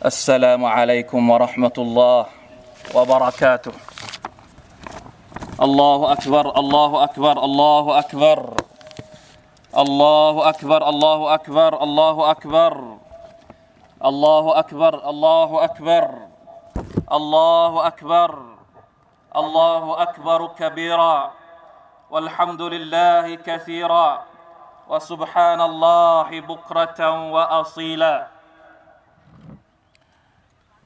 السلام عليكم ورحمة الله وبركاته. الله أكبر الله أكبر الله أكبر. الله أكبر الله أكبر الله أكبر. الله أكبر الله أكبر. الله أكبر. الله أكبر كبيرا. والحمد لله كثيرا. وسبحان الله بكرة وأصيلا.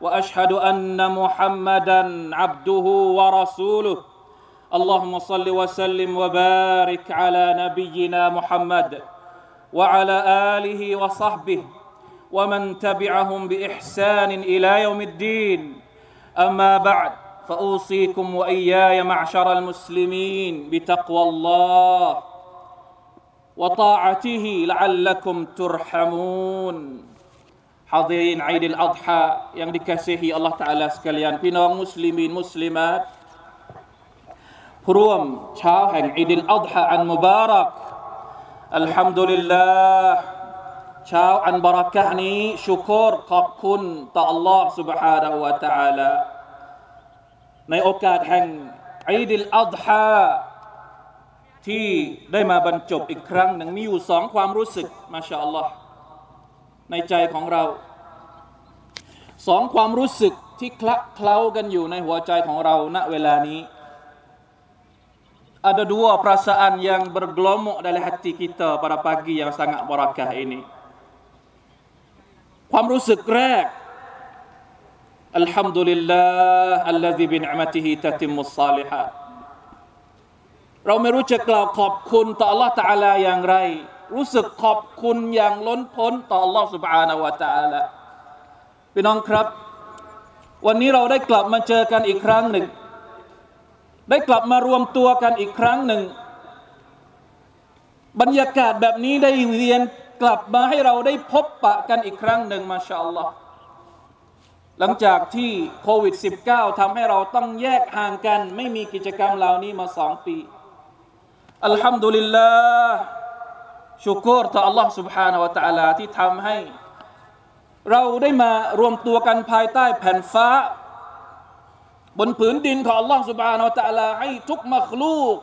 وأشهد أن محمدا عبده ورسوله. اللهم صل وسلم وبارك على نبينا محمد وعلى آله وصحبه ومن تبعهم بإحسان إلى يوم الدين. أما بعد فأوصيكم وإياي معشر المسلمين بتقوى الله وطاعته لعلكم ترحمون. Hadirin Aidil Adha yang dikasihi Allah Ta'ala sekalian Pinong muslimin muslimat Peruam Chao Hang Aidil Adha An Mubarak Alhamdulillah Chao An Barakah ni Syukur Qabkun Ta Allah Subhanahu Wa Ta'ala ในโอกาสแห่งอีดิลอัลฮาที่ได้มาบรรจบอีกครั้งหนึ่งมีอยู่สองความรู้สึกมาชาอัลลอฮ์ ในใจของเราสองความรู้สึกที่คละเคล้ากันอยู่ในหัวใจของเราณเวลานี้ ada dua perasaan yang bergelomok dalam hati kita pada pagi yang sangat barakah ini ความรู้สึกแรก Alhamdulillah alladhi bi ni'matihi tatimmu salihat เราไม่รู้จะกล่าวขอบคุณต่อ Allah Ta'ala อย่างไร รู้สึกขอบคุณอย่างล้นพ้นต่อ Allah Subhanahu wa Ta'ala พี่น้องครับ วันนี้เราได้กลับมาเจอกันอีกครั้งหนึ่ง ได้กลับมารวมตัวกันอีกครั้งหนึ่ง บรรยากาศแบบนี้ได้เวียนกลับมาให้เราได้พบปะกันอีกครั้งหนึ่งมาชาอัลลอฮ์หลังจากที่โควิด -19 ทำให้เราต้องแยกห่างกัน ไม่มีกิจกรรมเหล่านี้มาสองปี อัลฮัมดุลิลลาห์ ชุกรต่อ Allah سبحانه และ تعالى ที่ทำให้ เราได้มารวมตัวกันภายใต้แผ่นฟ้า บนผืนดินของ Allah سبحانه และ تعالى ให้ทุกมักลูก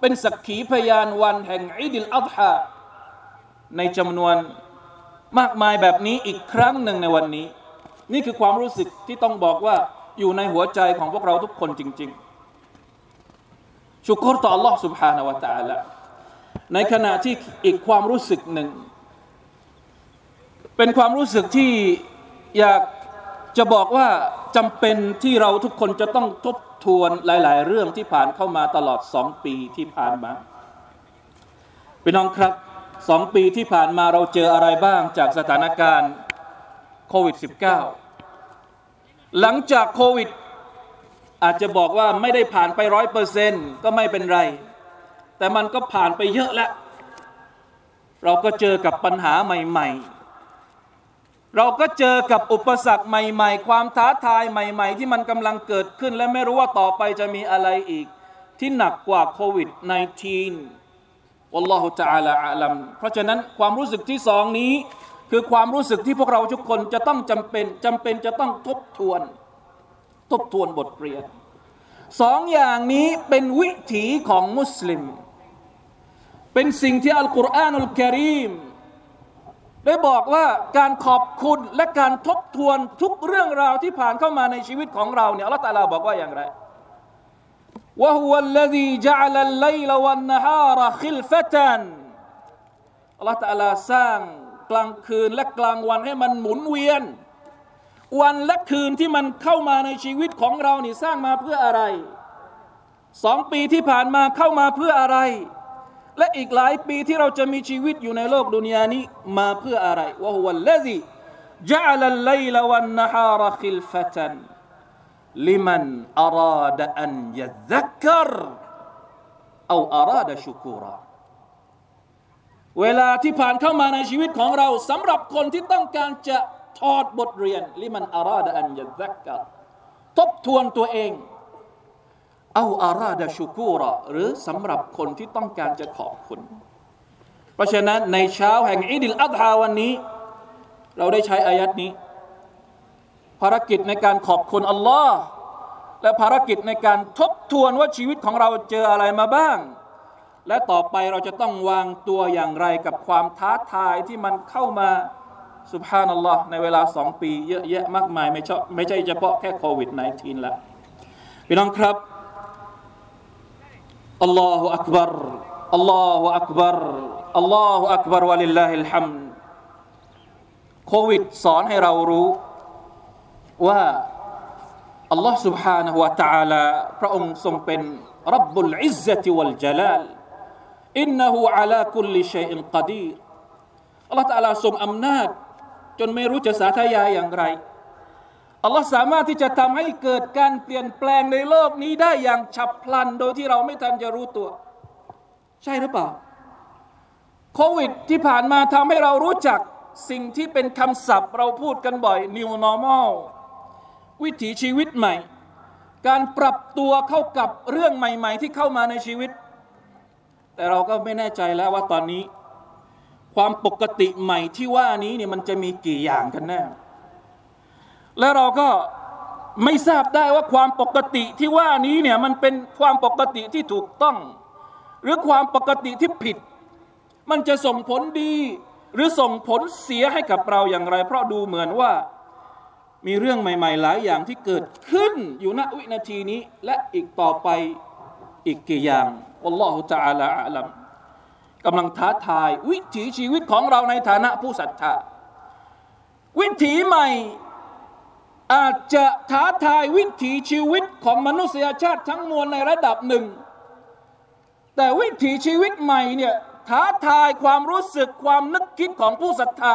เป็นสักขีพยานวันแห่งอีดิลอัฎฮะในจำนวนมากมายแบบนี้อีกครั้งหนึ่งในวันนี้ นี่คือความรู้สึกที่ต้องบอกว่าอยู่ในหัวใจของพวกเราทุกคนจริง ๆ ชุกรต่อ Allah سبحانه และ تعالى ในขณะที่อีกความรู้สึกหนึ่ง เป็นความรู้สึกที่อยากจะบอกว่าจำเป็นที่เราทุกคนจะต้องทบทวนหลาย ๆ เรื่องที่ผ่านเข้ามาตลอดสองปีที่ผ่านมาพี่น้องครับสองปีที่ผ่านมาเราเจออะไรบ้างจากสถานการณ์โควิด -19 หลังจากโควิด อาจจะบอกว่าไม่ได้ผ่านไปร้อยเปอร์เซ็นต์ก็ไม่เป็นไร แต่มันก็ผ่านไปเยอะแล้ว เราก็เจอกับปัญหาใหม่ ๆ เราก็เจอกับอุปสรรคใหม่ ๆ ความท้าทายใหม่ ๆ ที่มันกำลังเกิดขึ้นและไม่รู้ว่าต่อไปจะมีอะไรอีก ที่หนักกว่าโควิด -19 วัลลอฮุตะอาลาอาลัมเพราะฉะนั้นความรู้สึกที่สองนี้ คือความรู้สึกที่พวกเราทุกคนจะต้องจำเป็นจำเป็นจะต้องทบทวน ทบทวนบทเรียนสองอย่างนี้เป็นวิถีของมุสลิม เป็นสิ่งที่อัลกุรอานอัลกิริมได้บอกว่าการขอบคุณและการทบทวนทุกเรื่องราวที่ผ่านเข้ามาในชีวิตของเราเนี่ยอัลลอฮฺตาลาบอกว่าอย่างไรว่าฮุวัลลซีจัลลัลไลลวันนฮาระคิลฟตันอัลลอฮฺลาสร้างกลางคืนและกลางวันให้มันหมุนเวียน วันและคืนที่มันเข้ามาในชีวิตของเรานี่สร้างมาเพื่ออะไรสองปีที่ผ่านมาเข้ามาเพื่ออะไร และอีกหลายปีที่เราจะมีชีวิตอยู่ในโลกดุนยานี้มาเพื่ออะไรวะฮุวัลลซีจะลัลไลลวันนฮารคิลฟตันลิมันอาราดอันยะซักรเอาอาราดชุกูราเวลาที่ผ่านเข้ามาในชีวิตของเราสำหรับคนที่ต้องการจะถอดบทเรียนลิมันอาราดอันยะซักรทบทวนตัวเอง อาอาราดชูกูระหรือสำหรับคนที่ต้องการจะขอบคุณ เพราะฉะนั้นในเช้าแห่งอีดิลอัฎฮาวันนี้ เราได้ใช้อายัดนี้ ภารกิจในการขอบคุณอัลลอฮ์และภารกิจในการทบทวนว่าชีวิตของเราเจออะไรมาบ้าง และต่อไปเราจะต้องวางตัวอย่างไรกับความท้าทายที่มันเข้ามาสุบฮานัลลอฮ์ในเวลาสองปี เยอะแยะมากมาย ไม่ใช่ไม่ใช่เฉพาะแค่โควิด -19 แล้วพี่น้องครับ อัลลอฮฺอักบารอัลลอฮฺอักบารอัลลอฮฺอักบารวะลิลลาฮิลฮัมโควิดสอนให้เรารู้ว่าอัลลอฮ์ سبحانه และ تعالى พระองค์ทรงเป็นรับบุลอิซซะติวัลจลาลอินนะฮูอัลาคุลิชัยอินกดีรอัลลอฮ์ تعالى ทรงอำนาจ จนไม่รู้จะสาธยายอย่างไร อัลลอฮ์สามารถที่จะทำให้เกิดการเปลี่ยนแปลงในโลกนี้ได้อย่างฉับพลันโดยที่เราไม่ทันจะรู้ตัว ใช่หรือเปล่าโควิดที่ผ่านมาทำให้เรารู้จักสิ่งที่เป็นคำศัพท์ เราพูดกันบ่อย new normal วิถีชีวิตใหม่ การปรับตัวเข้ากับเรื่องใหม่ ๆ ที่เข้ามาในชีวิต แต่เราก็ไม่แน่ใจแล้วว่าตอนนี้ ความปกติใหม่ที่ว่านี้เนี่ยมันจะมีกี่อย่างกันแน่ และเราก็ไม่ทราบได้ว่าความปกติที่ว่านี้เนี่ยมันเป็นความปกติที่ถูกต้อง หรือความปกติที่ผิด มันจะส่งผลดี หรือส่งผลเสียให้กับเราอย่างไร เพราะดูเหมือนว่ามีเรื่องใหม่ ๆ หลายอย่างที่เกิดขึ้นอยู่ณวินาทีนี้ และอีกต่อไปอีกกี่อย่างอัลลอฮฺจาลาอัลัมกำลังท้าทาย วิถีชีวิตของเราในฐานะผู้ศรัทธาวิถีใหม่ อาจจะท้าทายวิถีชีวิตของมนุษยชาติทั้งมวลในระดับหนึ่ง แต่วิถีชีวิตใหม่เนี่ยท้าทายความรู้สึกความนึกคิดของผู้ศรัทธา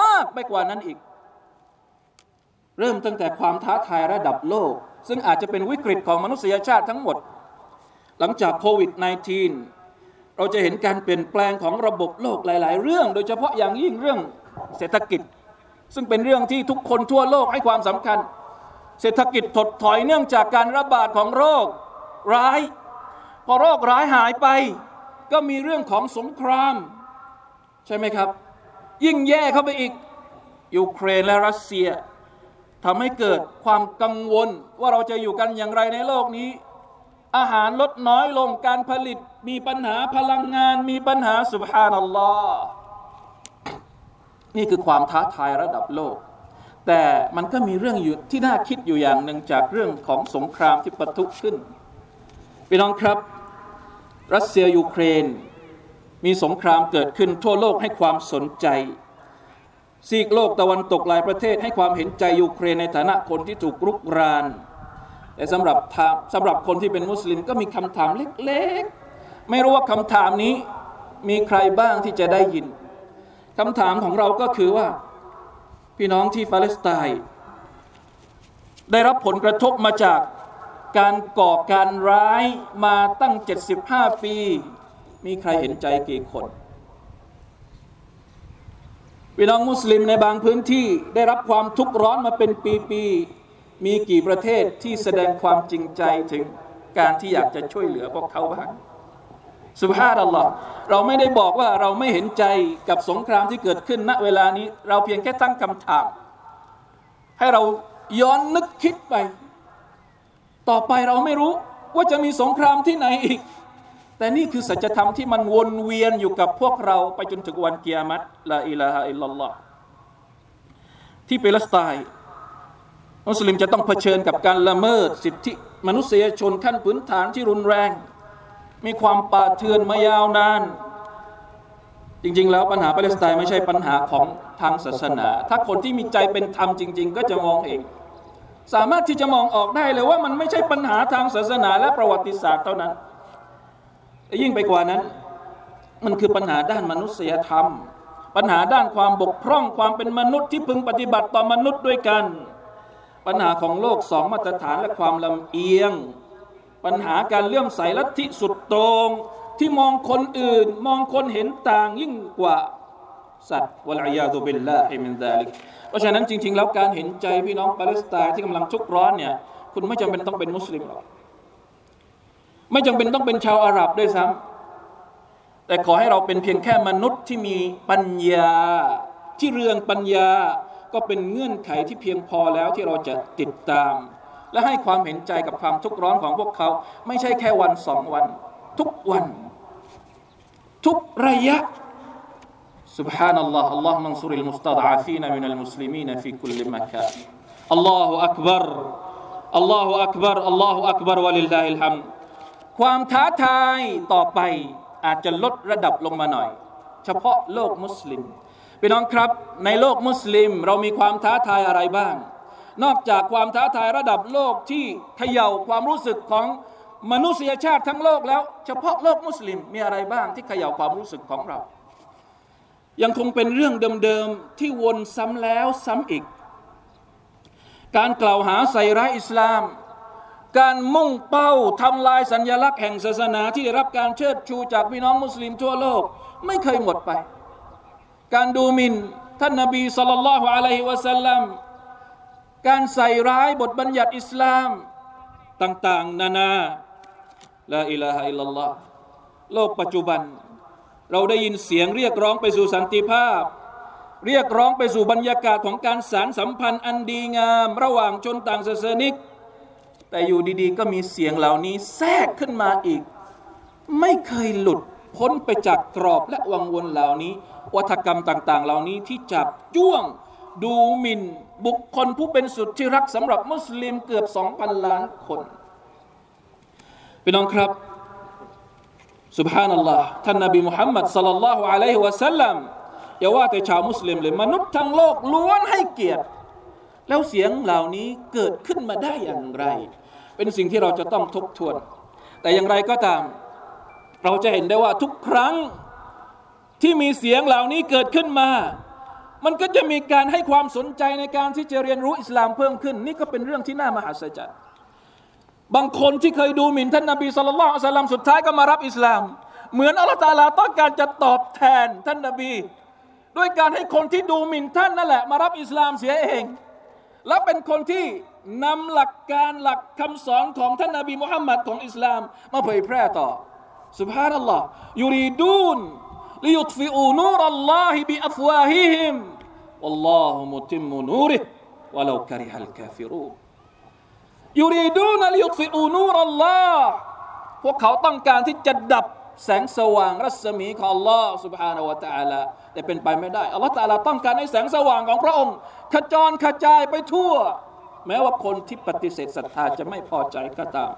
มากไปกว่านั้นอีก เริ่มตั้งแต่ความท้าทายระดับโลก ซึ่งอาจจะเป็นวิกฤตของมนุษยชาติทั้งหมด หลังจากโควิด -19 เราจะเห็นการเปลี่ยนแปลงของระบบโลกหลาย ๆ เรื่อง โดยเฉพาะอย่างยิ่งเรื่องเศรษฐกิจ ซึ่งเป็นเรื่องที่ทุกคนทั่วโลกให้ความสำคัญ เศรษฐกิจถดถอยเนื่องจากการระบาดของโรคร้าย พอโรคร้ายหายไป ก็มีเรื่องของสงคราม ใช่ไหมครับ ยิ่งแย่เข้าไปอีกยูเครนและรัสเซียทำให้เกิดความกังวลว่าเราจะอยู่กันอย่างไรในโลกนี้ อาหารลดน้อยลงการผลิตมีปัญหาพลังงานมีปัญหาสุบฮานัลลอฮ์ นี่คือความท้าทายระดับโลก แต่มันก็มีเรื่องอยู่ที่น่าคิดอยู่อย่างหนึ่งจากเรื่องของสงครามที่ปะทุขึ้นพี่น้องครับ รัสเซียยูเครน มีสงครามเกิดขึ้นทั่วโลกให้ความสนใจซีกโลกตะวันตกหลายประเทศให้ความเห็นใจยูเครนในฐานะคนที่ถูกรุกรานแต่สำหรับสำหรับคนที่เป็นมุสลิมก็มีคำถามเล็กๆ ไม่รู้ว่าคำถามนี้มีใครบ้างที่จะได้ยิน คำถามของเราก็คือว่า พี่น้องที่ฟาเลสไตน์ได้รับผลกระทบมาจากการก่อการร้ายมาตั้ง 75 ปี มีใครเห็นใจกี่คนพี่น้องมุสลิมในบางพื้นที่ได้รับความทุกข์ร้อนมาเป็นปีๆมีกี่ประเทศที่แสดงความจริงใจถึงการที่อยากจะช่วยเหลือพวกเขาบ้าง สุภาพอัลลอฮ์เราไม่ได้บอกว่าเราไม่เห็นใจกับสงครามที่เกิดขึ้นณเวลานี้ เราเพียงแค่ตั้งคำถาม ให้เราย้อนนึกคิดไป ต่อไปเราไม่รู้ว่าจะมีสงครามที่ไหนอีก แต่นี่คือสัจธรรมที่มันวนเวียนอยู่กับพวกเราไปจนถึงวันเกียรติลาอิลาฮะอิลลัลลอฮ์ที่เปลสไตน์มุสลิมจะต้องเผชิญกับการละเมิดสิทธิมนุษยชนขั้นพื้นฐานที่รุนแรง มีความป่าเถื่อนมายาวนาน จริง ๆ แล้วปัญหาปาเลสไตน์ไม่ใช่ปัญหาของทางศาสนา ถ้าคนที่มีใจเป็นธรรมจริง ๆ ก็จะมองเองสามารถที่จะมองออกได้เลยว่ามันไม่ใช่ปัญหาทางศาสนาและประวัติศาสตร์เท่านั้นยิ่งไปกว่านั้น มันคือปัญหาด้านมนุษยธรรม ปัญหาด้านความบกพร่องความเป็นมนุษย์ที่พึงปฏิบัติต่อมนุษย์ด้วยกัน ปัญหาของโลกสองมาตรฐานและความลำเอียง ปัญหาการเลื่อมใสลัทธิสุดโต่ง ที่มองคนอื่น มองคนเห็นต่างยิ่งกว่าสัตว์ والعياذ بالله من ذلك เพราะฉะนั้นจริง ๆ แล้วการเห็นใจพี่น้องปาเลสไตน์ที่กำลังทุกข์ร้อนเนี่ยคุณไม่จำเป็นต้องเป็นมุสลิมหรอกไม่จำเป็นต้องเป็นชาวอาหรับด้วยซ้ำแต่ขอให้เราเป็นเพียงแค่มนุษย์ที่มีปัญญา ที่เรืองปัญญาก็เป็นเงื่อนไขที่เพียงพอแล้วที่เราจะติดตาม และให้ความเห็นใจกับความทุกข์ร้อนของพวกเขา ไม่ใช่แค่วันสองวัน ทุกวัน ทุกระยะ سبحان الله اللهم انصر المستضعفين من المسلمين في كل مكان الله أكبر الله أكبر الله أكبر ولله الحمد ความท้าทายต่อไปอาจจะลดระดับลงมาหน่อย เฉพาะโลกมุสลิมพี่น้องครับในโลกมุสลิมเรามีความท้าทายอะไรบ้าง นอกจากความท้าทายระดับโลกที่เขย่าความรู้สึกของมนุษยชาติทั้งโลกแล้ว เฉพาะโลกมุสลิมมีอะไรบ้างที่เขย่าความรู้สึกของเรา ยังคงเป็นเรื่องเดิมๆที่วนซ้ำแล้วซ้ำอีก การกล่าวหาใส่ร้ายอิสลาม การมุ่งเป้าทำลายสัญญลักษณ์แห่งศาสนาที่ได้รับการเชิดชูจากพี่น้องมุสลิมทั่วโลกไม่เคยหมดไป การดูหมินท่านนบีสุลต่านละฮ์อะลัยฮิวะสัลลัม การใส่ร้ายบทบัญญัติอิสลามต่าง ๆ นานาละอิลาฮะอิลลัลลอฮโลกปัจจุบัน เราได้ยินเสียงเรียกร้องไปสู่สันติภาพ เรียกร้องไปสู่บรรยากาศของการสารสัมพันธ์อันดีงาม ระหว่างชนต่างศาสนิก แต่อยู่ดีๆ ก็มีเสียงเหล่านี้แทรกขึ้นมาอีก ไม่เคยหลุดพ้นไปจากกรอบและวังวนเหล่านี้ วัฒกรรมต่าง ๆ เหล่านี้ที่จับจ้วงดูหมิน่น บุคคลผู้เป็นสุดที่รักสำหรับมุสลิมเกือบสองพันล้านคนพี่น้องครับสุบฮานัลลอฮ์ท่านนบีมุฮัมมัดสัลลัลลอฮุอะลัยฮิวะสัลลัมอย่าว่าแต่ชาวมุสลิมเลยมนุษย์ทั้งโลกล้วนให้เกียรติ แล้วเสียงเหล่านี้เกิดขึ้นมาได้อย่างไร เป็นสิ่งที่เราจะต้องทบทวน แต่อย่างไรก็ตาม เราจะเห็นได้ว่าทุกครั้งที่มีเสียงเหล่านี้เกิดขึ้นมา มันก็จะมีการให้ความสนใจในการที่จะเรียนรู้อิสลามเพิ่มขึ้น นี่ก็เป็นเรื่องที่น่ามหัศจรรย์บางคนที่เคยดูหมิ่นท่านนบีสุลต่านสัลลัมสุดท้ายก็มารับอิสลาม เหมือนอัลตาลาต้องการจะตอบแทนท่านนบี ด้วยการให้คนที่ดูหมิ่นท่านนั่นแหละ มารับอิสลามเสียเอง และเป็นคนที่นำหลักการหลักคำสอนของท่านนบีมุฮัมมัดของอิสลาม มาเผยแพร่ต่อ سبحان الله يريدون ليطفئوا نور الله بأفواههم والله متم نوره ولو كره الكافرون يريدون ليطفئوا نور الله พวกเขาต้องการที่จะดับแสงสว่างรัศมีของ Allah سبحانه และ تعالى แต่เป็นไปไม่ได้ Allah تعالى ต้องการให้แสงสว่างของพระองค์ ขจรขจายไปทั่ว แม้ว่าคนที่ปฏิเสธศรัทธาจะไม่พอใจก็ตาม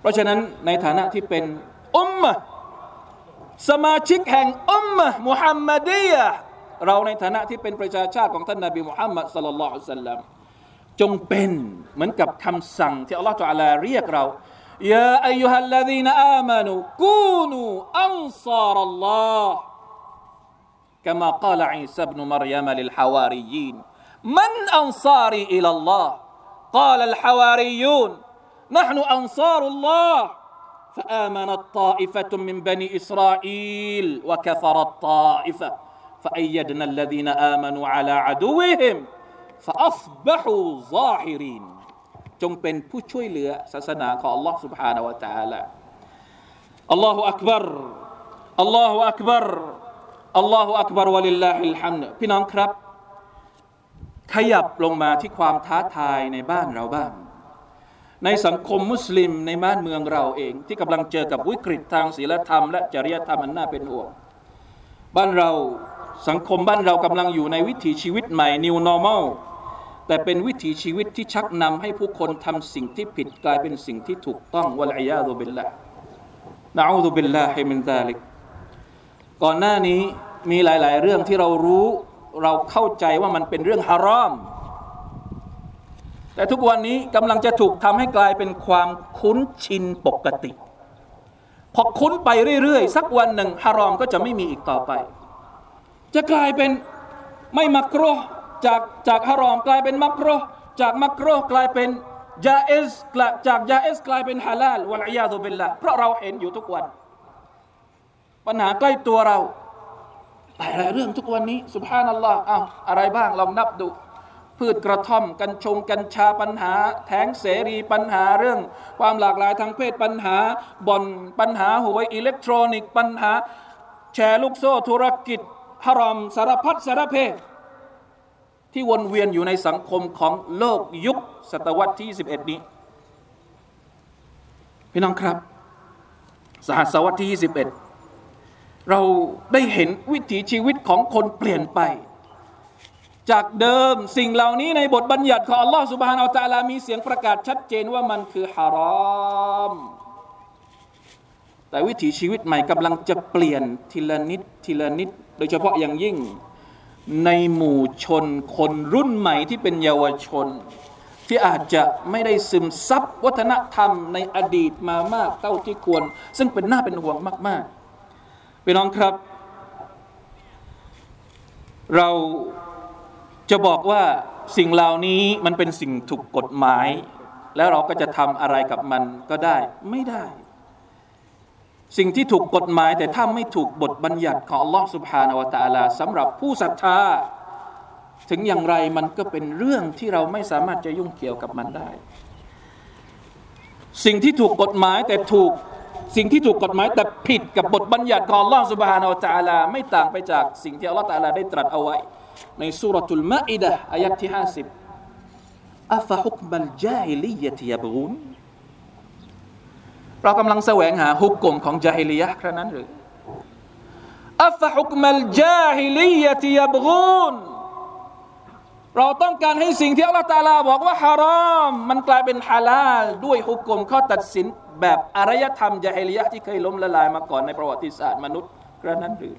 เพราะฉะนั้นในฐานะที่เป็นอุมมะสมาชิกแห่งอุมมะมุฮัมมัดียะ เราในฐานะที่เป็นประชาชาติของท่านนบีมุฮัมมัดสัลลัลลอฮุอะลัยฮิสัลลัมจงเป็นเหมือนกับคำสั่งที่อัลลอฮฺตะอาลาเรียกเรายาอายุฮัลลดีนอามานูกูนูอันซารัลลอฮ์ كما قال عيسى ابن مريم للحواريين من أنصاري إلى الله قال الحواريون نحن أنصار الله فآمنت طائفة من بني إسرائيل وكفرت طائفة فأيدنا الذين آمنوا على عدوهم فأصبحوا ظاهرين จงเป็นผู้ช่วยเหลือศาสนาของ Allah سبحانه และ تعالى อัลลอฮฺอักบารอัลลอฮฺอักบารอัลลอฮฺอักบารวะลิลลาฮิลฮัมด์พี่น้องครับ ขยับลงมาที่ความท้าทายในบ้านเราบ้าง ในสังคมมุสลิมในบ้านเมืองเราเอง ที่กำลังเจอกับวิกฤตทางศีลธรรมและจริยธรรมอันน่าเป็นห่วง บ้านเรา สังคมบ้านเรากำลังอยู่ในวิถีชีวิตใหม่ New Normal แต่เป็นวิถีชีวิตที่ชักนำให้ผู้คนทำสิ่งที่ผิดกลายเป็นสิ่งที่ถูกต้องวะลัยยาตุบิลละนะอูซุบิลลาฮิมินซาลิกก่อนหน้านี้มีหลาย ๆ เรื่องที่เรารู้เราเข้าใจว่ามันเป็นเรื่องฮารอม แต่ทุกวันนี้กำลังจะถูกทำให้กลายเป็นความคุ้นชินปกติ พอคุ้นไปเรื่อย ๆ สักวันหนึ่งฮารอมก็จะไม่มีอีกต่อไป จะกลายเป็นไม่มักโรห์จากจากฮารอมกลายเป็นมักโรห์จากมักโรห์กลายเป็นยาเอสจากยาเอสกลายเป็นฮาลาลวะลัยยาตุบิลละเพราะเราเห็นอยู่ทุกวัน ปัญหาใกล้ตัวเราหลายหลายเรื่องทุกวันนี้สุบฮานัลลอฮ์อ้าวอะไรบ้างลองนับดูพืชกระท่อม กัญชงกัญชาปัญหา แท้งเสรีปัญหาเรื่อง ความหลากหลายทางเพศปัญหาบ่อนปัญหาหวยอิเล็กทรอนิกส์ปัญหา แชร์ลูกโซ่ธุรกิจ ฮารอมสารพัดสารเพที่วนเวียนอยู่ในสังคมของโลกยุคศตวรรษที่21นี้ พี่น้องครับ สหัสวรรษที่ 21 เราได้เห็นวิถีชีวิตของคนเปลี่ยนไป จากเดิมสิ่งเหล่านี้ในบทบัญญัติของอัลลอฮฺสุบฮานาอัลตะลามีเสียงประกาศชัดเจนว่ามันคือฮารอม แต่วิถีชีวิตใหม่กำลังจะเปลี่ยนทีละนิดทีละนิด โดยเฉพาะอย่างยิ่งในหมู่ชนคนรุ่นใหม่ที่เป็นเยาวชน ที่อาจจะไม่ได้ซึมซับวัฒนธรรมในอดีตมามากเท่าที่ควร ซึ่งเป็นหน้าเป็นห่วงมากๆพี่น้องครับ เราจะบอกว่าสิ่งเหล่านี้มันเป็นสิ่งถูกกฎหมาย แล้วเราก็จะทำอะไรกับมันก็ได้ไม่ได้ สิ่งที่ถูกกฎหมาย แต่ถ้าไม่ถูกบทบัญญัติของลอสุบฮานาวตาลาสำหรับผู้ศรัทธา ถึงอย่างไรมันก็เป็นเรื่องที่เราไม่สามารถจะยุ่งเกี่ยวกับมันได้ สิ่งที่ถูกกฎหมายแต่ถูกสิ่งที่ถูกกฎหมายแต่ผิดกับบทบัญญัติของลอสุบฮานาวตาลาไม่ต่างไปจากสิ่งที่อลอฮ์ตาลาได้ตรัสเอาไว้ ในสุรทูลมะอิดะอายะที่ห้าสิบอัฟฮุกมัลจาฮิลียะติยาบูน เรากำลังแสวงหาฮุกกลมของจาฮิลียะครั้นั้นหรืออัฟฮุกมัลจาฮิลียะติยบกูนเราต้องการให้สิ่งที่อัลลอฮฺตาลาบอกว่าฮารอม มันกลายเป็นฮาลาลด้วยฮุกกลมข้อตัดสินแบบอารยธรรมจาฮิลียะที่เคยล้มละลายมาก่อนในประวัติศาสตร์มนุษย์ครั้นั้นหรือ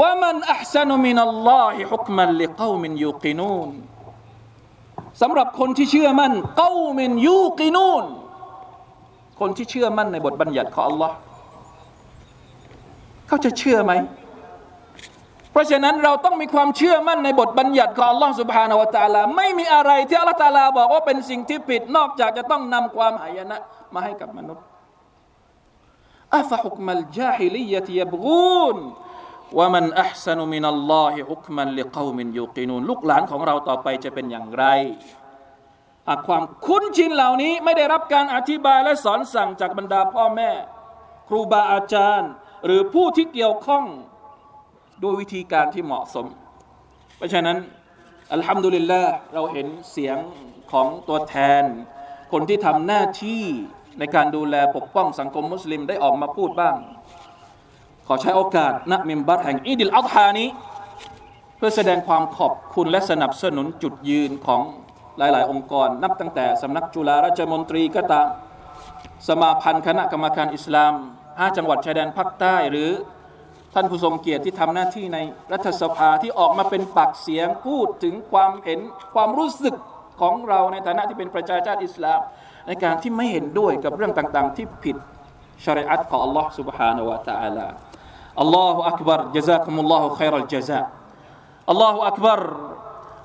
ว่ามันอัพซานุมินัลลอฮิฮุกมันลิกาวมินยูกินูนสำหรับคนที่เชื่อมั่นกามินยูกินูน คนที่เชื่อมั่นในบทบัญญัติของอัลลอฮ์เขาจะเชื่อไหม เพราะฉะนั้นเราต้องมีความเชื่อมั่นในบทบัญญัติของอัลลอฮ์สุบฮานาวะตาลา ไม่มีอะไรที่อัลตาลาบอกว่าเป็นสิ่งที่ผิด นอกจากจะต้องนำความหายนะมาให้กับมนุษย์ أفحكم الجاهلية يبغون ومن أحسن من الله حكما لقوم يوقنون ลูกหลานของเราต่อไปจะเป็นอย่างไร ความคุ้นชินเหล่านี้ไม่ได้รับการอธิบายและสอนสั่งจากบรรดาพ่อแม่ ครูบาอาจารย์ หรือผู้ที่เกี่ยวข้องด้วยวิธีการที่เหมาะสม เพราะฉะนั้น الحمد للهเราเห็นเสียงของตัวแทน คนที่ทำหน้าที่ในการดูแลปกป้องสังคมมุสลิมได้ออกมาพูดบ้าง ขอใช้โอกาสนักมิมบัตแห่งอีดิลอัลฮานี้ เพื่อแสดงความขอบคุณและสนับสนุนจุดยืนของ หลาย ๆ องค์กรนับตั้งแต่สำนักจุฬาราชมนตรีก็ตามสมาพันธ์คณะกรรมการอิสลามห้าจังหวัดชายแดนภาคใต้ หรือท่านผู้ทรงเกียรติที่ทำหน้าที่ในรัฐสภาที่ออกมาเป็นปากเสียงพูดถึงความเห็นความรู้สึกของเราในฐานะที่เป็นประชาชาติอิสลาม ในการที่ไม่เห็นด้วยกับเรื่องต่าง ๆ ที่ผิดชริอัตของ Allah سبحانه และ تعالى อัลลอฮฺอักบาร جزاكم الله خير الجزاء อัลลอฮฺอักบาร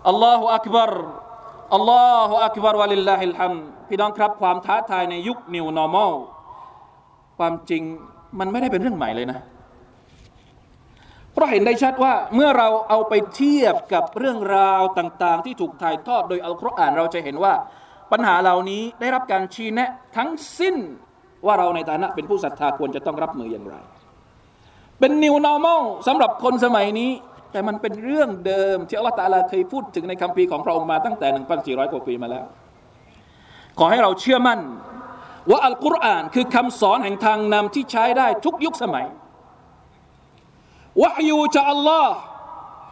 อัลลอฮฺอักบาร อัลลอฮฺอักบารวะลิลลาฮิลฮัมพี่น้องครับ ความท้าทายในยุค New Normal ความจริงมันไม่ได้เป็นเรื่องใหม่เลยนะ เพราะเห็นได้ชัดว่าเมื่อเราเอาไปเทียบกับเรื่องราวต่างๆ ที่ถูกถ่ายทอดโดยอัลกุรอานเราจะเห็นว่าปัญหาเหล่านี้ได้รับการชี้แนะทั้งสิ้นว่าเราในฐานะเป็นผู้ศรัทธาควรจะต้องรับมืออย่างไร เป็น New Normal สำหรับคนสมัยนี้ แต่มันเป็นเรื่องเดิมที่อัลลอฮฺตาลาเคยพูดถึงในคัมภีร์ของพระองค์มาตั้งแต่ 1,400 กว่าปีมาแล้ว ขอให้เราเชื่อมั่น ว่าอัลกุรอานคือคำสอนแห่งทางนำที่ใช้ได้ทุกยุคสมัยวะฮยูจากอัลลอฮ์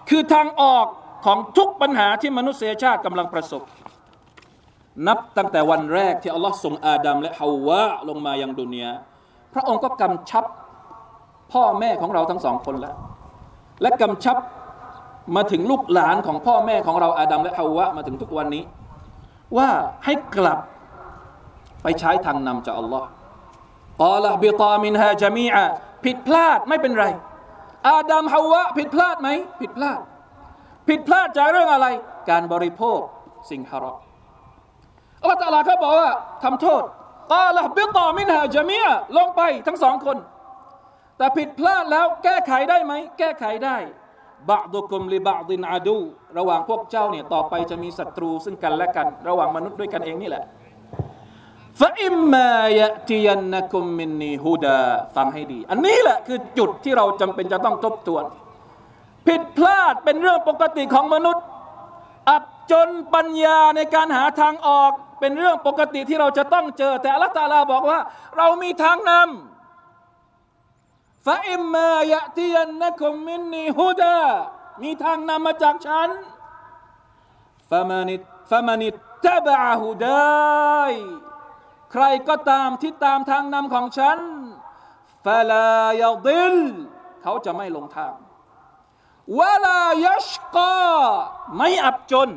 คือทางออกของทุกปัญหาที่มนุษยชาติกำลังประสบ นับตั้งแต่วันแรกที่อัลลอฮ์ส่งอาดัมและฮาวะลงมายังดุนยาพระองค์ก็กำชับพ่อแม่ของเราทั้งสองคนแล้ว และกำชับมาถึงลูกหลานของพ่อแม่ของเราอาดัมและฮาวะมาถึงทุกวันนี้ ว่าให้กลับไปใช้ทางนำจากอัลลอฮ์กอละบิตามินฮาจามีอะผิดพลาดไม่เป็นไร อาดัมฮาวะผิดพลาดไหมผิดพลาด ผิดพลาดจากเรื่องอะไร การบริโภคสิ่งฮารอมอัลลอฮฺตะลาเขาบอกว่าทำโทษกาละบิตอมินฮาจามียลงไปทั้งสองคน แต่ผิดพลาดแล้วแก้ไขได้ไหม แก้ไขได้บาดุกุมลิบาดินอาดู ระหว่างพวกเจ้าเนี่ยต่อไปจะมีศัตรูซึ่งกันและกัน ระหว่างมนุษย์ด้วยกันเองนี่แหละฟะอิมมายะติยันนักุมมินนีฮูดาฟังให้ดี อันนี้แหละคือจุดที่เราจำเป็นจะต้องทบทวน ผิดพลาดเป็นเรื่องปกติของมนุษย์ อับจนปัญญาในการหาทางออกเป็นเรื่องปกติที่เราจะต้องเจอ แต่อัลลอฮฺตาลาบอกว่า เรามีทางนำ ฟะอิมมายะติยันนักุมมินนีฮูดามีทางนำมาจากฉันฟะมานิฟะมานิตบะฮูดายใครก็ตามที่ตามทางนำของฉันฟาลายดิลเขาจะไม่ลงทางวะลายชกาไม่อับจน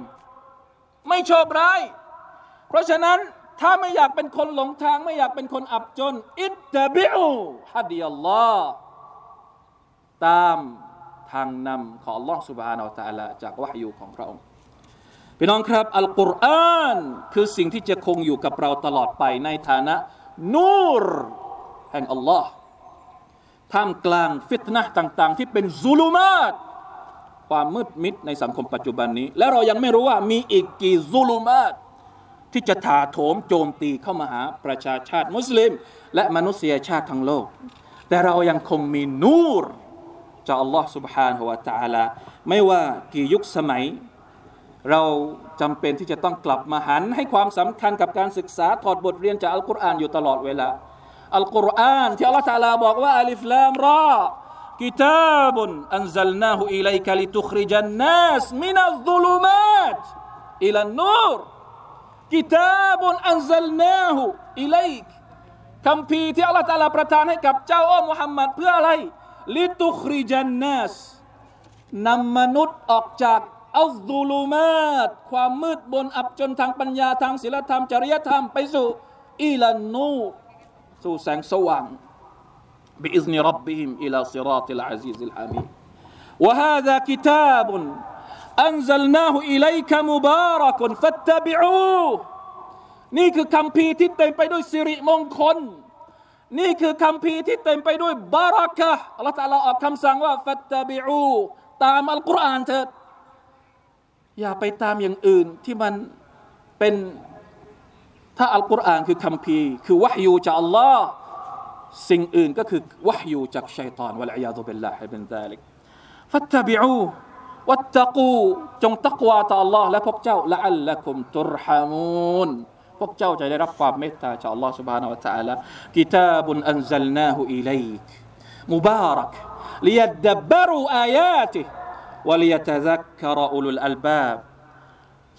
ไม่โชคร้าย เพราะฉะนั้น ถ้าไม่อยากเป็นคนหลงทาง ไม่อยากเป็นคนอับจน อิตตะบิอูฮัดีอัลลอฮ์ตามทางนำของ Allah سبحانه และ تعالى จากวะฮยูของพระองค์พี่น้องครับ อัลกุรอานคือสิ่งที่จะคงอยู่กับเราตลอดไปในฐานะ นูรแห่งอัลลอฮ์ท่ามกลางฟิตนะต่าง ๆ ที่เป็นซุลุมาตความมืดมิดในสังคมปัจจุบันนี้ และเรายังไม่รู้ว่ามีอีกกี่ซุลุมาต ที่จะถาโถมโจมตีเข้ามาหาประชาชาติมุสลิม และมนุษยชาติทั้งโลก แต่เรายังคงมีนูรจากอัลลอฮ์ سبحانه และ تعالى ไม่ว่ากี่ยุคสมัยเราจำเป็นที่จะต้องกลับมาหันให้ความสำคัญกับการศึกษาถอดบทเรียนจากอัลกุรอานอยู่ตลอดเวลา อัลกุรอานที่อัลลอฮฺตาลาบอกว่าอัลิฟลามรอ كتاب أنزلناه إليك لتخرج الناس من الظلمات إلى النور กิตาบนอันซัลนาหูอิเลกคำพีที่อัลลอฮฺตาลาประทานให้กับเจ้าโอ้มุฮัมมัดเพื่ออะไร ลิตุคริจันนัสนำมนุษย์ออกจากอัลดูลูมาตความมืดบนอับจนทางปัญญาทางศีลธรรม จริยธรรมไปสู่ إلى النور สู่แสงสว่าง بإذن ربهم إلى صراط العزيز الحميد وهذا كتابาบุน คือคำพีที่เต็มไปด้วยสิริมงคล นี่คือคำพีที่เต็มไปด้วยบารักะอัลลอฮฺตาลาออกคำสั่งว่าฟัตตบิอูตามอัลกุรอานเถิดอย่าไปตามอย่างอื่นที่มันเป็นถ้าอัลกุรอานคือคำพีคือวะฮยูจากอัลลอฮ์สิ่งอื่นก็คือวะฮยูจากชัยตอนวะลัยยาตุบิลลาฮิบินซาลิกฟัตตบิอู วัตตะกูจงตักวาต่อ Allah และพวกเจ้าละอัลละกุมตุรฮามูนพวกเจ้าจะได้รับความเมตตาจาก Allah سبحانه และ تعالى กิตาบุนอันซัลนาหูอิลัยกมุบารัก ليدبروا آياته วลียตะซักคารอุลุลอัลบาบ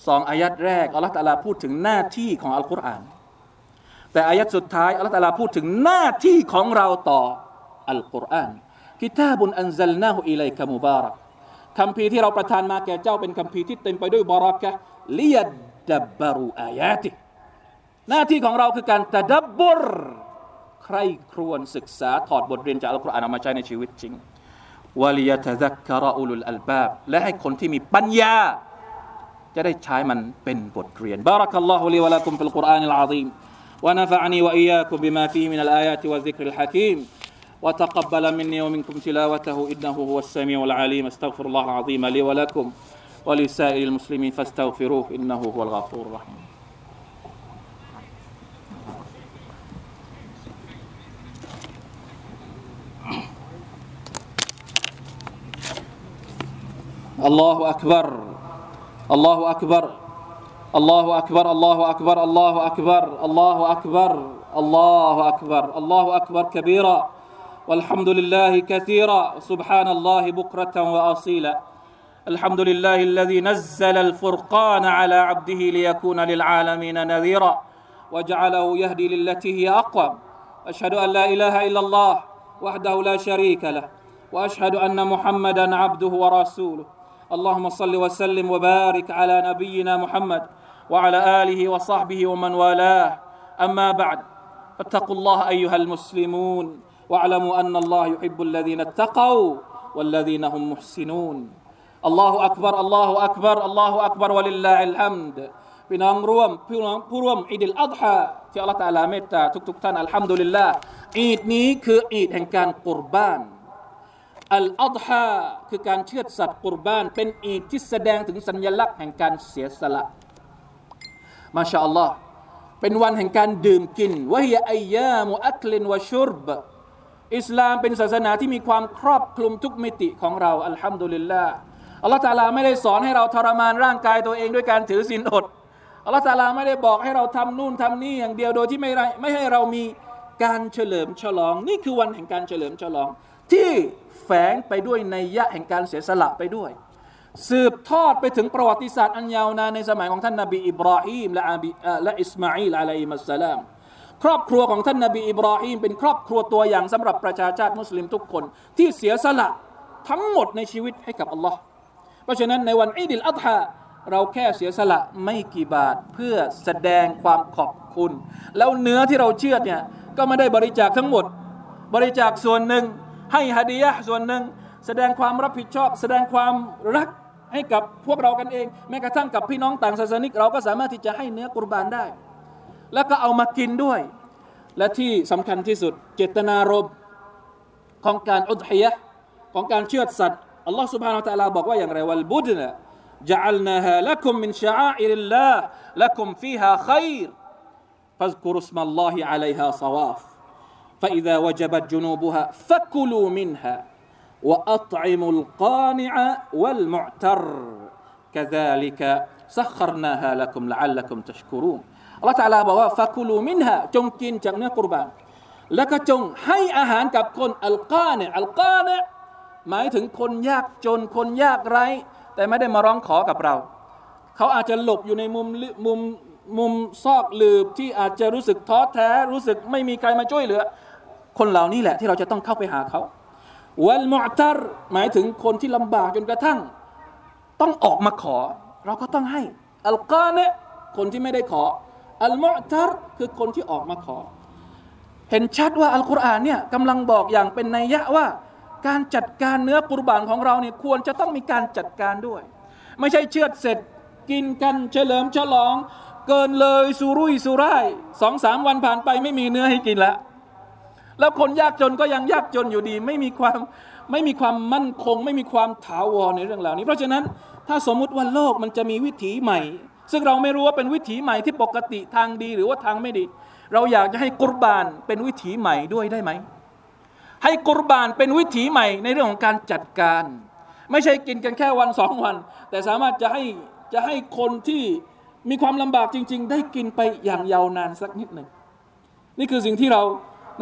สองอายัดแรกอัลลอฮฺตะลาพูดถึงหน้าที่ของอัลกุรอานแต่อายัดสุดท้ายอัลลอฮฺตะลาพูดถึงหน้าที่ของเราต่ออัลกุรอานกิตาบุนอันซัลนาหูอิลัยกะมุบารัก คำพีที่เราประทานมาแก่เจ้าเป็นคำพีที่เต็มไปด้วยบารักะลียดดับบารูอายาติหน้าที่ของเราคือการตะดับบรใครครวญศึกษาถอดบทเรียนจากอัลกุรอานเอามาใช้ในชีวิตจริงวลียตะซักคาราอุลุลอัลบาบและให้คนที่มีปัญญา จะได้ใช้มันเป็นบทเรียนบารักัลลอฮุลีวะลักุมฟิลกุรอานิลอาซีม ونفعني وإياكم بما فيه من الآيات والذكر الحكيم وتقبل مني ومنكم تلاوته. إنه هو السميع العليم. أستغفر الله العظيم لي ولكم ولسائر المسلمين فاستغفروه. إنه هو الغفور الرحيم. الله أكبر. الله أكبر. الله أكبر. الله أكبر. الله أكبر. الله أكبر. الله أكبر. الله أكبر. كبيرا. والحمد لله كثيرا. سبحان الله بكرة وأصيلا. الحمد لله الذي نزل الفرقان على عبده ليكون للعالمين نذيرا. وجعله يهدي للتي هي أقوم. أشهد أن لا إله إلا الله وحده لا شريك له. وأشهد أن محمدا عبده ورسوله. اللهم صل وسلم وبارك على نبينا محمد وعلى آله وصحبه ومن والاه. أما بعد فاتقوا الله أيها المسلمون. واعلموا ان الله يحب الذين اتقوا والذين هم محسنون الله أكبر الله أكبر الله أكبر ولله الحمد พี่น้องร่วมพี่น้องผู้ร่วมอีดิลอัฎฮะที่อัลลอฮฺตาลาเมตตาทุกๆท่านอัลฮัมดุลิลลาห์อีดนี้คืออีดแห่งการกุรบานอัลอัฎฮะคือการเชือดสัตว์กุรบาน เป็นอีดที่แสดงถึงสัญลักษณ์แห่งการเสียสละมาชาอัลลอฮ์เป็นวันแห่งการดื่มกินวะฮียอายามุอัคลินวะชุรบ อิสลามเป็นศาสนาที่มีความครอบคลุมทุกมิติของเราอัลฮัมดุลิลลาห์อัลลอฮฺตาลาไม่ได้สอนให้เราทรมานร่างกายตัวเองด้วยการถือศีลอดอัลลอฮฺตาลาไม่ได้บอกให้เราทำนู่นทำนี่อย่างเดียวโดยที่ไม่ไม่ให้เรามีการเฉลิมฉลอง นี่คือวันแห่งการเฉลิมฉลอง ที่แฝงไปด้วยในยะแห่งการเสียสละไปด้วย สืบทอดไปถึงประวัติศาสตร์อันยาวนานในสมัยของท่านนบีอิบราฮิมและอบีและอิสมาอีลอะลัยฮิมัสสลาม ครอบครัวของท่านนบีอิบราฮิมเป็นครอบครัวตัวอย่างสำหรับประชาชาติมุสลิมทุกคน ที่เสียสละทั้งหมดในชีวิตให้กับอัลลอฮ์เพราะฉะนั้นในวันอีดิลอัฎฮาเราแค่เสียสละไม่กี่บาทเพื่อแสดงความขอบคุณ แล้วเนื้อที่เราเชื่อเนี่ยก็ไม่ได้บริจาคทั้งหมด บริจาคส่วนหนึ่ง ให้ฮะดียะส่วนหนึ่ง แสดงความรับผิดชอบ แสดงความรักให้กับพวกเรากันเอง แม้กระทั่งกับพี่น้องต่างศาสนิกเราก็สามารถที่จะให้เนื้อกุรบานได้ แล้วก็เอามากินด้วย และที่สำคัญที่สุดเจตนารมณ์ของการอุดฮียะของการเชื่อสัตว์อัลลอฮ์ سبحانه และ تعالى บอกว่าอย่างไรวัลบุดนะ جعلناها لكم من شعائر الله لكم فيها خير فاذكروا اسم الله عليها صواف فإذا وجبت جنوبها فكلوا منها وأطعموا القانع والمعتر كذلك سخرناها لكم لعلكم تشكرون อัลลอฮฺตาลาบอกว่าฟักูลูมินฮะจงกินจากเนื้อกุรบาน แล้วก็จงให้อาหารกับคนอัลกาเนี่ยอัลกาเนี่ยหมายถึงคนยากจนคนยากไร้ แต่ไม่ได้มาร้องขอกับเรา เขาอาจจะหลบอยู่ในมุมมุมมุมซอกลืบที่อาจจะรู้สึกท้อแท้ รู้สึกไม่มีใครมาช่วยเหลือ คนเหล่านี้แหละที่เราจะต้องเข้าไปหาเขาวัลมอตารหมายถึงคนที่ลำบากจนกระทั่ง ต้องออกมาขอ เราก็ต้องให้อัลกาเนี่ยคนที่ไม่ได้ขอ อัลมุตรคือคนที่ออกมาขอ เห็นชัดว่าอัลกุรอานเนี่ยกำลังบอกอย่างเป็นนัยยะว่า การจัดการเนื้อกุรบานของเราเนี่ยควรจะต้องมีการจัดการด้วย ไม่ใช่เชือดเสร็จกินกันเฉลิมฉลอง เกินเลยสุรุ่ยสุร่ายสองสามวันผ่านไปไม่มีเนื้อให้กินแล้วแล้วคนยากจนก็ยังยากจนอยู่ดี ไม่มีความไม่มีความมั่นคง ไม่มีความถาวรในเรื่องเหล่านี้ เพราะฉะนั้นถ้าสมมุติว่าโลกมันจะมีวิถีใหม่ ซึ่งเราไม่รู้ว่าเป็นวิถีใหม่ที่ปกติทางดีหรือว่าทางไม่ดี เราอยากจะให้กุรบานเป็นวิถีใหม่ด้วยได้ไหม ให้กุรบานเป็นวิถีใหม่ในเรื่องของการจัดการ ไม่ใช่กินกันแค่วันสองวัน แต่สามารถจะให้จะให้คนที่มีความลำบากจริง ๆ ได้กินไปอย่างยาวนานสักนิดหนึ่งนี่คือสิ่งที่เรา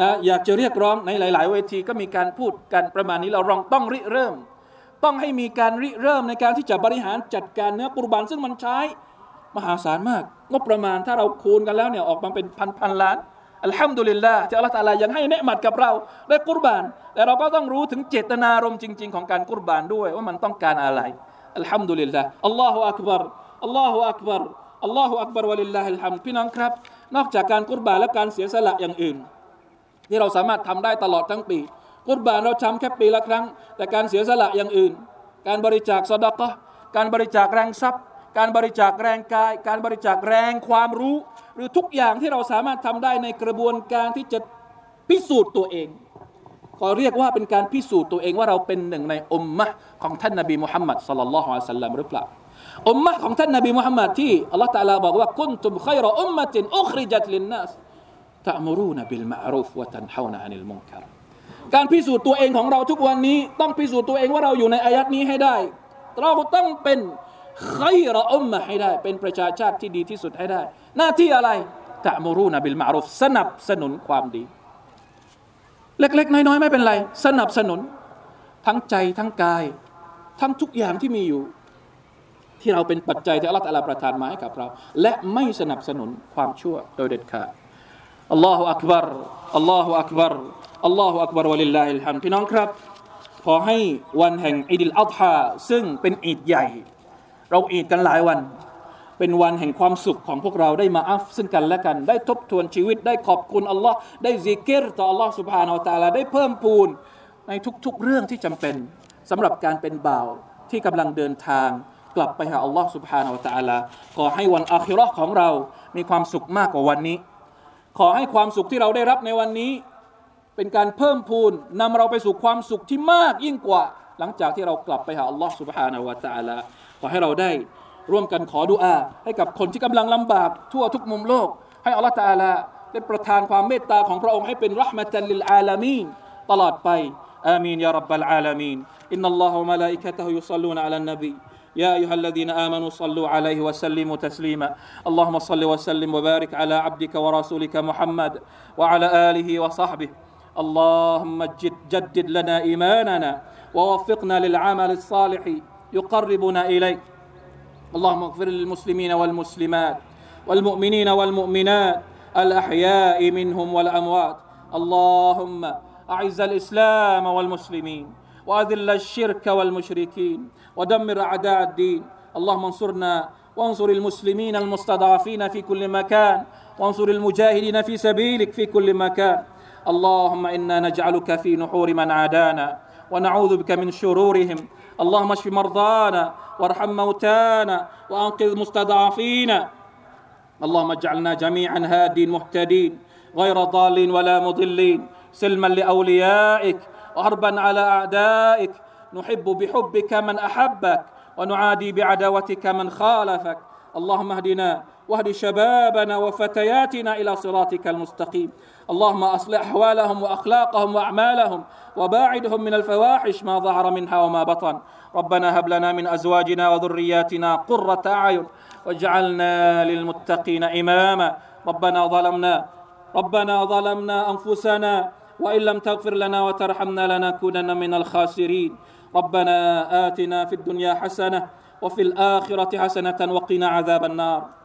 นะอยากจะเรียกร้องในหลาย ๆ เวทีก็มีการพูดกันประมาณนี้เราลองต้องริเริ่ม ต้องให้มีการริเริ่มในการที่จะบริหารจัดการเนื้อกุรบานซึ่งมันใช้ มหาศาลมาก งบประมาณถ้าเราคูณกันแล้วเนี่ยออกมาเป็นพันพันล้านอัลฮัมดุลิลลาห์ที่อัลลอฮฺตาลายังให้เนืหมัดกับเราได้กุรบาน แต่เราก็ต้องรู้ถึงเจตนารมณ์จริง ๆ ของการกุรบานด้วยว่ามันต้องการอะไรอัลฮัมดุลิลลาห์อัลลอฮฺอักบารอัลลอฮฺอักบารอัลลอฮฺอักบารวะลิลลาฮิลฮัมพี่น้องครับ นอกจากการกุรบานและการเสียสละอย่างอื่น ที่เราสามารถทำได้ตลอดทั้งปี กุรบานเราทำแค่ปีละครั้ง แต่การเสียสละอย่างอื่น การบริจาคสดากะการบริจาคแรงทรัพย์ การบริจาคแรงกาย การบริจาคแรงความรู้ หรือทุกอย่างที่เราสามารถทำได้ในกระบวนการที่จะพิสูจน์ตัวเองขอเรียกว่าเป็นการพิสูจน์ตัวเองว่าเราเป็นหนึ่งในอุมมะของท่านนบีมุฮัมมัดสลลัลลอฮุอะลัยฮิสัลลัมหรือเปล่าอุมมะของท่านนบีมุฮัมมัดที่อัลลอฮฺตะลาบอกว่ากุนตุมขัยรอุมมะตินอุคริจัตลินนัสตะมรูนบิลมารูฟวะตันฮาวนะอานิลมุนคารการพิสูจน์ตัวเองของเราทุกวันนี้ ต้องพิสูจน์ตัวเองว่าเราอยู่ในอายัดนี้ให้ได้ เราต้องเป็น ขัยรอุมมะให้ได้ เป็นประชาชาติที่ดีที่สุดให้ได้ หน้าที่อะไรตะมรูนบิลมารูฟสนับสนุนความดี เล็กๆ น้อยๆ ไม่เป็นไร สนับสนุน ทั้งใจทั้งกาย ทั้งทุกอย่างที่มีอยู่ ที่เราเป็นปัจจัยที่อัลลอฮฺประทานมาให้กับเรา และไม่สนับสนุนความชั่วโดยเด็ดขาดالله أكبر الله أكبر الله أكبر ولله الحمدพี่น้องครับ ขอให้วันแห่งอีดิลอัฎฮาซึ่งเป็นอีดใหญ่ เราอีดกันหลายวัน เป็นวันแห่งความสุขของพวกเราได้มาอัฟซึ่งกันและกัน ได้ทบทวนชีวิต ได้ขอบคุณอัลลอฮ์ได้ซิกเกตต่ออัลลอฮ์สุบฮานาอัลตะลาได้เพิ่มพูนในทุกๆเรื่องที่จำเป็น สำหรับการเป็นบ่าวที่กำลังเดินทาง กลับไปหาอัลลอฮ์ سبحانه และ تعالى ขอให้วันอาคิเราะห์ของเรามีความสุขมากกว่าวันนี้ ขอให้ความสุขที่เราได้รับในวันนี้ เป็นการเพิ่มพูนนำเราไปสู่ความสุขที่มากยิ่งกว่า หลังจากที่เรากลับไปหาอัลลอฮ์ سبحانه และ تعالى ขอให้เราได้ร่วมกันขอดุอา ให้กับคนที่กำลังลำบากทั่วทุกมุมโลก ให้อัลลอฮ์ تعالى ได้ประทานความเมตตาของพระองค์ให้เป็นรัหมะตันลิลอาลามีนตลอดไป آمين يا رب العالمين إن الله وملائكته يصلون على النبي يا أيها الذين آمنوا صلوا عليه وسلموا تسليما اللهم صل وسلم وبارك على عبدك ورسولك محمد وعلى آله وصحبه اللهم جد جدد لنا إيماننا ووفقنا للعمل الصالح يقربنا إليك. اللهم اغفر للمسلمين والمسلمات والمؤمنين والمؤمنات الأحياء منهم والأموات. اللهم أعز الإسلام والمسلمين وأذل الشرك والمشركين ودمر أعداء الدين. اللهم انصرنا وانصر المسلمين المستضعفين في كل مكان وانصر المجاهدين في سبيلك في كل مكان. اللهم إنا نجعلك في نحور من عادانا. ونعوذ بك من شرورهم. اللهم اشف مرضانا وارحم موتانا وأنقذ مستضعفين. اللهم اجعلنا جميعا هادين مهتدين غير ضالين ولا مضلين. سلما لأوليائك وهربا على أعدائك. نحب بحبك من أحبك ونعادي بعداوتك من خالفك. اللهم اهدنا واهد شبابنا وفتياتنا إلى صراطك المستقيم. اللهم أصلح أحوالهم وأخلاقهم وأعمالهم وباعدهم من الفواحش ما ظهر منها وما بطن. ربنا هب لنا من أزواجنا وذرياتنا قرة أعين واجعلنا للمتقين إماما. ربنا ظلمنا ربنا ظلمنا أنفسنا وإن لم تغفر لنا وترحمنا لنكونن من الخاسرين. ربنا آتنا في الدنيا حسنة وفي الآخرة حسنة وقنا عذاب النار.